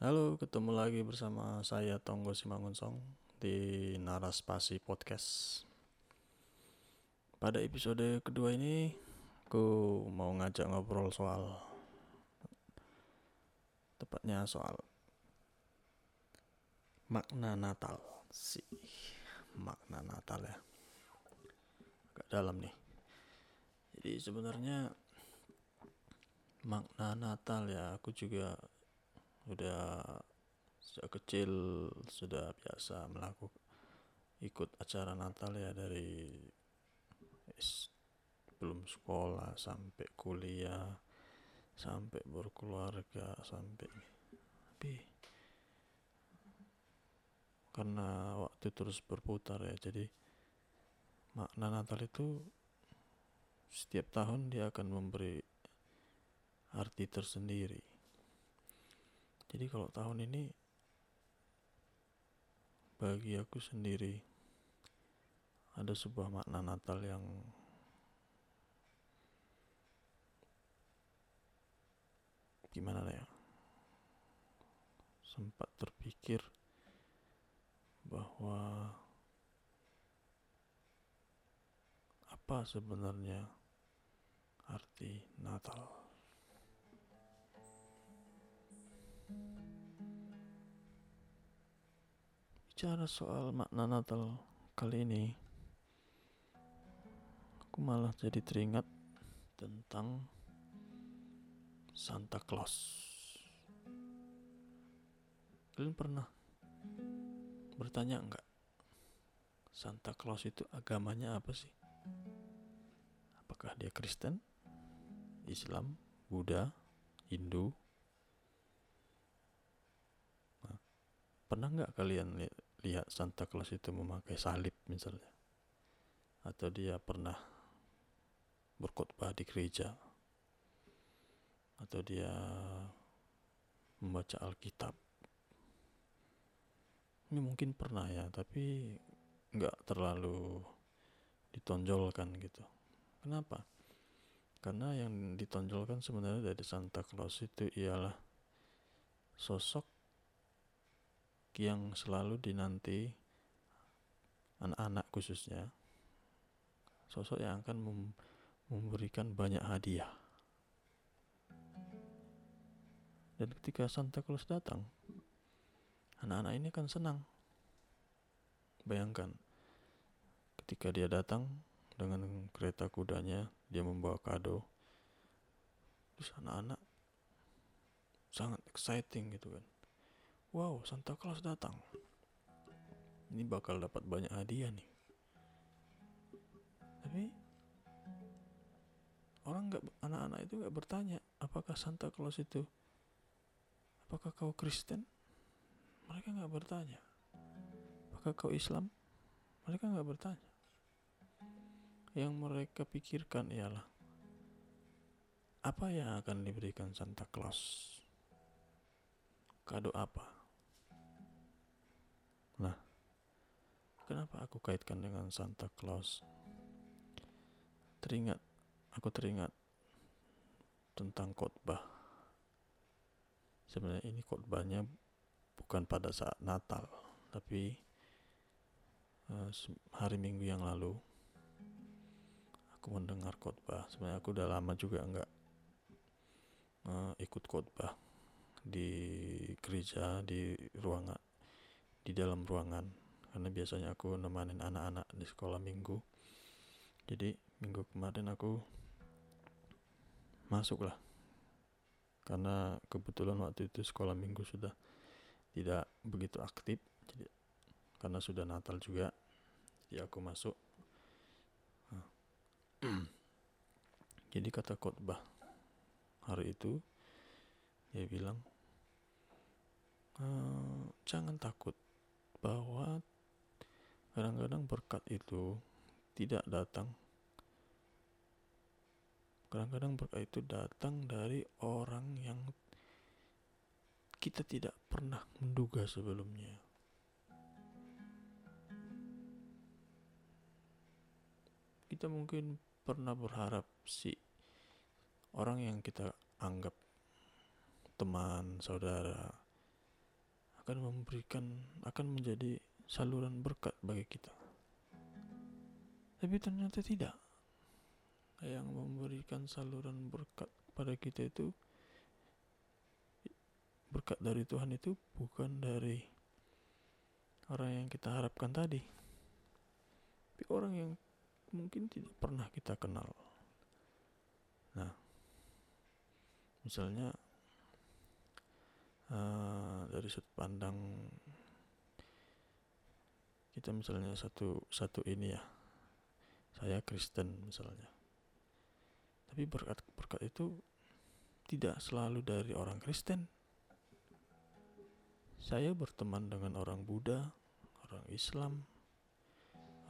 Halo, ketemu lagi bersama saya Tonggo Simangunsong di Naraspasi Podcast. Pada episode kedua ini, aku mau ngajak ngobrol soal tepatnya soal makna Natal. Sih makna Natal ya. Agak dalam nih. Jadi sebenarnya makna Natal ya aku juga udah sejak kecil sudah biasa melakukan ikut acara Natal ya dari belum sekolah sampai kuliah sampai berkeluarga sampai tapi karena waktu terus berputar ya jadi makna Natal itu setiap tahun dia akan memberi arti tersendiri jadi kalau tahun ini bagi aku sendiri ada sebuah makna Natal yang gimana ya? Sempat terpikir bahwa apa sebenarnya arti Natal bicara soal makna Natal kali ini aku malah jadi teringat tentang Santa Claus. Kalian pernah bertanya enggak? Santa Claus itu agamanya apa sih? Apakah dia Kristen, Islam, Buddha, Hindu? Pernah nggak kalian li lihat Santa Claus itu memakai salib misalnya? Atau dia pernah berkhotbah di gereja? atau dia membaca Alkitab ini mungkin pernah ya tapi nggak terlalu ditonjolkan gitu kenapa karena yang ditonjolkan sebenarnya dari Santa Claus itu ialah sosok yang selalu dinanti anak-anak khususnya sosok yang akan memberikan banyak hadiah Dan ketika Santa Claus datang, anak-anak ini akan senang. Bayangkan, ketika dia datang dengan kereta kudanya, dia membawa kado. Terus anak-anak sangat exciting gitu kan. Wow, Santa Claus datang. Ini bakal dapat banyak hadiah nih. Tapi orang nggak anak-anak itu nggak bertanya apakah Santa Claus itu apakah kau Kristen? Mereka nggak bertanya. Apakah kau Islam? Mereka nggak bertanya. Yang mereka pikirkan ialah apa yang akan diberikan Santa Claus? Kado apa? Kenapa aku kaitkan dengan Santa Claus? Teringat, aku teringat tentang khotbah. Sebenarnya ini khotbahnya bukan pada saat Natal tapi uh, hari Minggu yang lalu. Aku mendengar khotbah. Sebenarnya aku udah lama juga enggak uh, ikut khotbah di gereja di ruangan di dalam ruangan karena biasanya aku nemanin anak-anak di sekolah minggu. Jadi minggu kemarin aku masuklah karena kebetulan waktu itu sekolah minggu sudah tidak begitu aktif. Jadi karena sudah Natal juga jadi aku masuk. Nah. jadi kata khotbah hari itu dia bilang e, jangan takut bahwa kadang-kadang berkat itu tidak datang Kadang-kadang berkah itu datang dari orang yang kita tidak pernah menduga sebelumnya. Kita mungkin pernah berharap si orang yang kita anggap teman, saudara, akan memberikan akan menjadi saluran berkat bagi kita. Tapi ternyata tidak. Yang memberikan saluran berkat pada kita itu berkat dari Tuhan itu bukan dari orang yang kita harapkan tadi. Tapi orang yang mungkin tidak pernah kita kenal. Nah misalnya uh, dari sudut pandang kita misalnya satu satu ini ya saya Kristen misalnya tapi berkat berkat itu tidak selalu dari orang Kristen saya berteman dengan orang Buddha orang Islam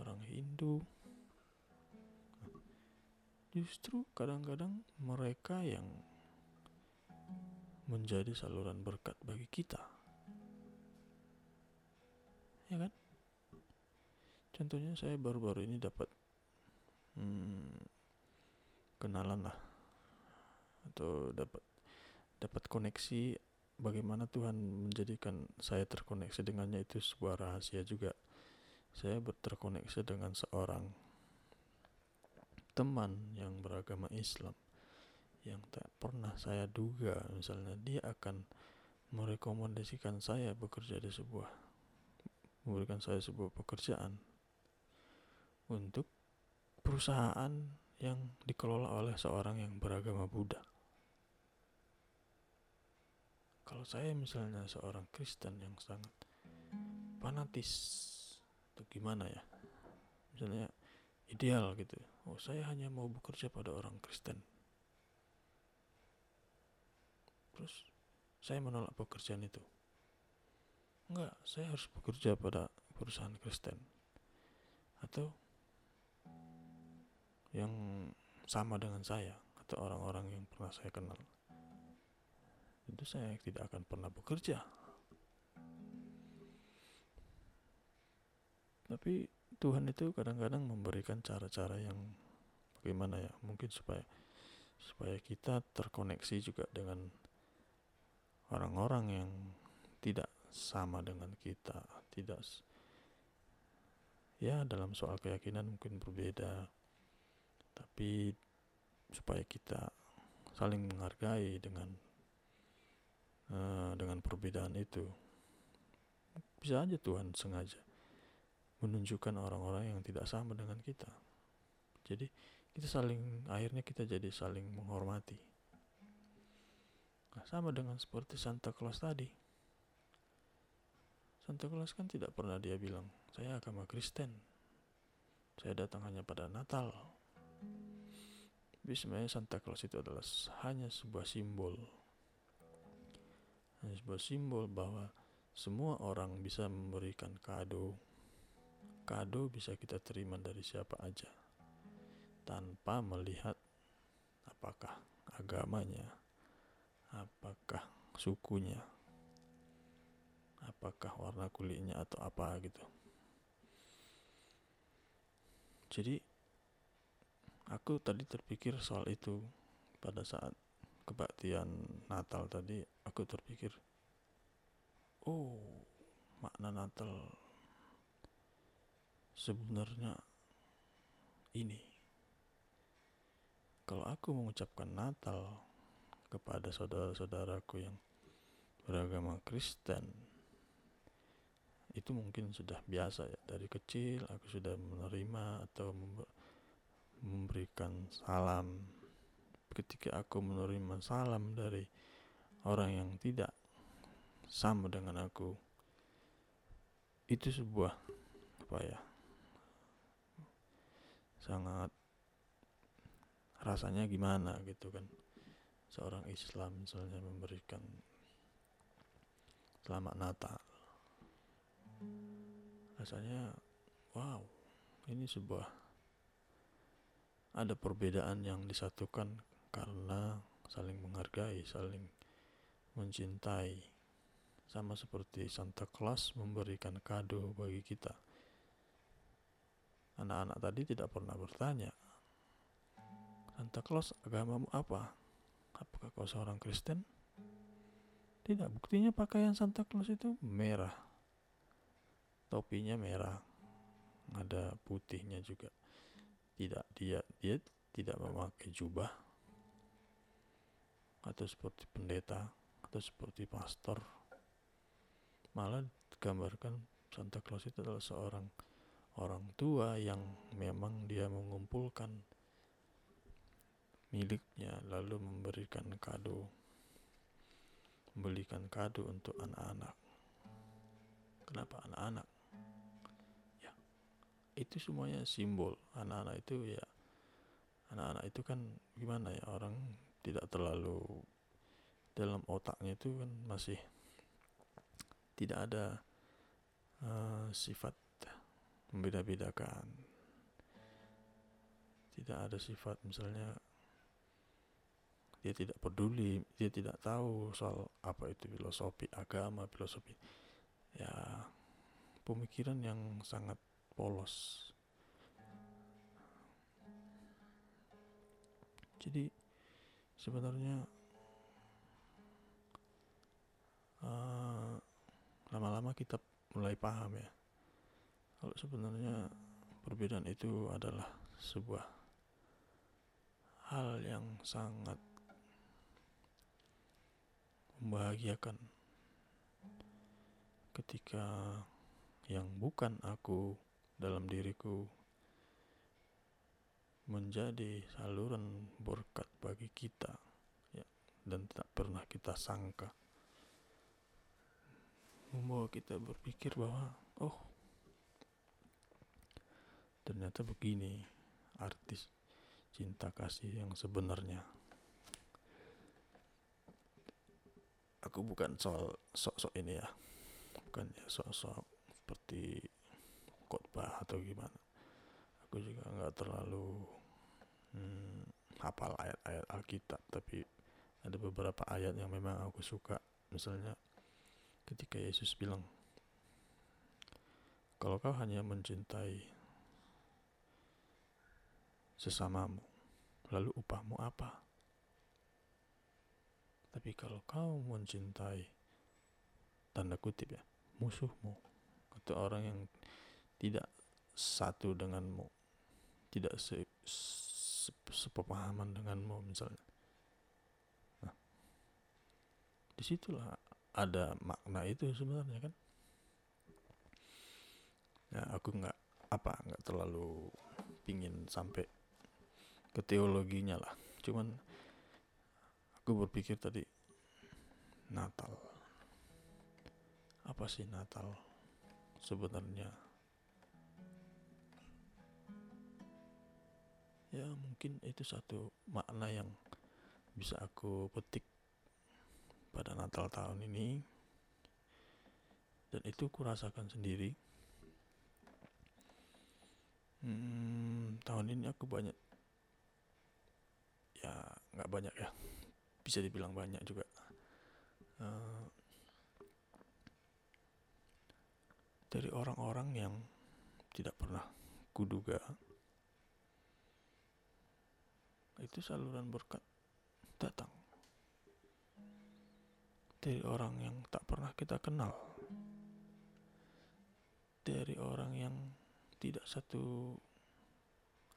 orang Hindu justru kadang-kadang mereka yang menjadi saluran berkat bagi kita. Ya kan? Contohnya saya baru-baru ini dapat hmm, kenalan lah. Atau dapat dapat koneksi bagaimana Tuhan menjadikan saya terkoneksi dengannya itu sebuah rahasia juga. Saya terkoneksi dengan seorang teman yang beragama Islam yang tak pernah saya duga. Misalnya dia akan merekomendasikan saya bekerja di sebuah memberikan saya sebuah pekerjaan untuk perusahaan yang dikelola oleh seorang yang beragama Buddha. Kalau saya misalnya seorang Kristen yang sangat fanatis, itu gimana ya? Misalnya ideal gitu. Oh, saya hanya mau bekerja pada orang Kristen. terus saya menolak pekerjaan itu enggak saya harus bekerja pada perusahaan Kristen atau yang sama dengan saya atau orang-orang yang pernah saya kenal. Itu saya tidak akan pernah bekerja. Tapi Tuhan itu kadang-kadang memberikan cara-cara yang bagaimana ya mungkin supaya supaya kita terkoneksi juga dengan orang-orang yang tidak sama dengan kita, tidak ya dalam soal keyakinan mungkin berbeda, tapi supaya kita saling menghargai dengan uh, dengan perbedaan itu. Bisa aja Tuhan sengaja menunjukkan orang-orang yang tidak sama dengan kita. Jadi kita saling akhirnya kita jadi saling menghormati. Nah, sama dengan seperti Santa Claus tadi. Santa Claus kan tidak pernah dia bilang, saya agama Kristen. Saya datang hanya pada Natal. Tapi sebenarnya Santa Claus itu adalah hanya sebuah simbol. Hanya sebuah simbol bahwa semua orang bisa memberikan kado. Kado bisa kita terima dari siapa aja. Tanpa melihat apakah agamanya, apakah sukunya apakah warna kulitnya atau apa gitu jadi aku tadi terpikir soal itu. Pada saat kebaktian Natal tadi aku terpikir oh makna Natal sebenarnya ini. Kalau aku mengucapkan Natal kepada saudara-saudaraku yang beragama Kristen itu mungkin sudah biasa ya. Dari kecil aku sudah menerima atau memberikan salam. Ketika aku menerima salam dari orang yang tidak sama dengan aku itu sebuah apa ya sangat rasanya gimana gitu kan. Seorang Islam misalnya memberikan selamat Natal. Rasanya wow ini sebuah ada perbedaan yang disatukan karena saling menghargai saling mencintai. Sama seperti Santa Claus memberikan kado bagi kita. Anak-anak tadi tidak pernah bertanya Santa Claus agamamu apa? Apakah kau seorang Kristen? tidak buktinya pakaian Santa Claus itu merah. Topinya merah. Ada putihnya juga tidak dia dia tidak memakai jubah atau seperti pendeta atau seperti pastor. Malah digambarkan Santa Claus itu adalah seorang orang tua yang memang dia mengumpulkan miliknya lalu memberikan kado membelikan kado untuk anak-anak. Kenapa anak-anak itu semuanya simbol. Anak-anak itu ya anak-anak itu kan gimana ya orang tidak terlalu dalam otaknya itu kan masih tidak ada uh, sifat membeda-bedakan. Tidak ada sifat misalnya dia tidak peduli dia tidak tahu soal apa itu filosofi agama filosofi. Ya pemikiran yang sangat polos. Jadi sebenarnya uh, lama-lama kita mulai paham ya kalau sebenarnya perbedaan itu adalah sebuah hal yang sangat membahagiakan. Ketika yang bukan aku dalam diriku menjadi saluran berkat bagi kita ya, dan tak pernah kita sangka. Membawa kita berpikir bahwa oh ternyata begini artis cinta kasih yang sebenarnya. Aku bukan soal sok-sok ini ya bukan ya sok-sok seperti khotbah atau gimana. Aku juga nggak terlalu hmm, hafal ayat-ayat Alkitab tapi ada beberapa ayat yang memang aku suka. Misalnya ketika Yesus bilang kalau kau hanya mencintai sesamamu lalu upahmu apa? Tapi kalau kau mencintai tanda kutip ya musuhmu atau orang yang tidak satu denganmu, tidak se, se, sepemahaman denganmu misalnya. Nah, di situlah ada makna itu sebenarnya kan. Ya aku nggak apa nggak terlalu pingin sampai ke teologinya lah. Cuman aku berpikir tadi Natal apa sih Natal sebenarnya ya mungkin itu satu makna yang bisa aku petik pada Natal tahun ini. Dan itu kurasakan sendiri. Hmm, tahun ini aku banyak ya nggak banyak ya. Bisa dibilang banyak juga. Uh, dari orang-orang yang tidak pernah kuduga itu saluran berkat datang dari orang yang tak pernah kita kenal. Dari orang yang tidak satu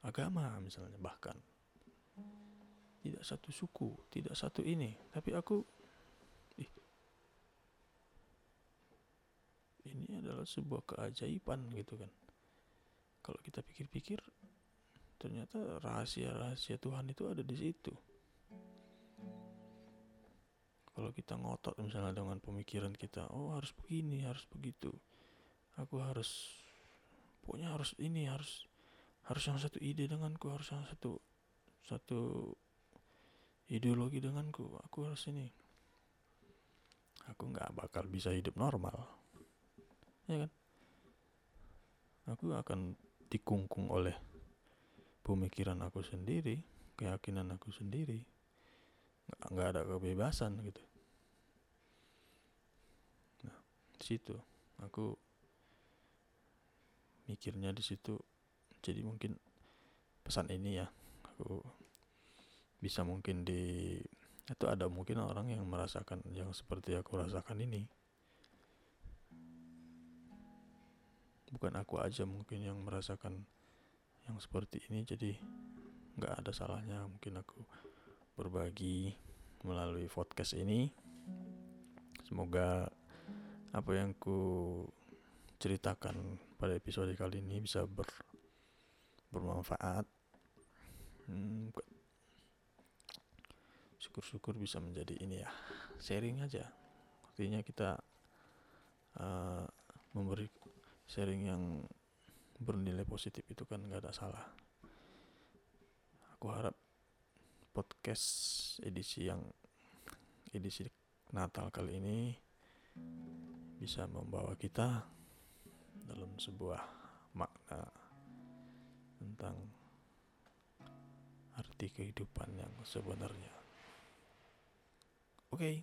agama misalnya bahkan. Tidak satu suku, tidak satu ini, tapi aku ih, ini adalah sebuah keajaiban gitu kan. Kalau kita pikir-pikir ternyata rahasia-rahasia Tuhan itu ada di situ. Kalau kita ngotot misalnya dengan pemikiran kita, oh harus begini, harus begitu. Aku harus pokoknya harus ini, harus harus yang satu ide denganku, harus yang satu satu ideologi denganku aku harus ini aku nggak bakal bisa hidup normal ya kan aku akan dikungkung oleh pemikiran aku sendiri keyakinan aku sendiri nggak ada kebebasan gitu nah di situ aku mikirnya di situ jadi mungkin pesan ini ya aku bisa mungkin di Atau ada mungkin orang yang merasakan yang seperti aku rasakan ini. Bukan aku aja mungkin yang merasakan yang seperti ini jadi nggak ada salahnya. Mungkin aku berbagi melalui podcast ini. Semoga apa yang ku ceritakan pada episode kali ini bisa ber bermanfaat. Hmm, syukur-syukur bisa menjadi ini ya sharing aja. Artinya kita uh, memberi sharing yang bernilai positif itu kan nggak ada salah aku harap podcast edisi yang edisi Natal kali ini bisa membawa kita dalam sebuah makna tentang arti kehidupan yang sebenarnya. Oke. Okay.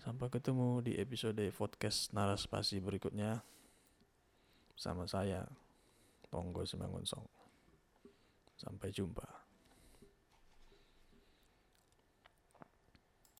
Sampai ketemu di episode podcast Naraspasi berikutnya sama saya Tonggo Semangonsong. Sampai jumpa.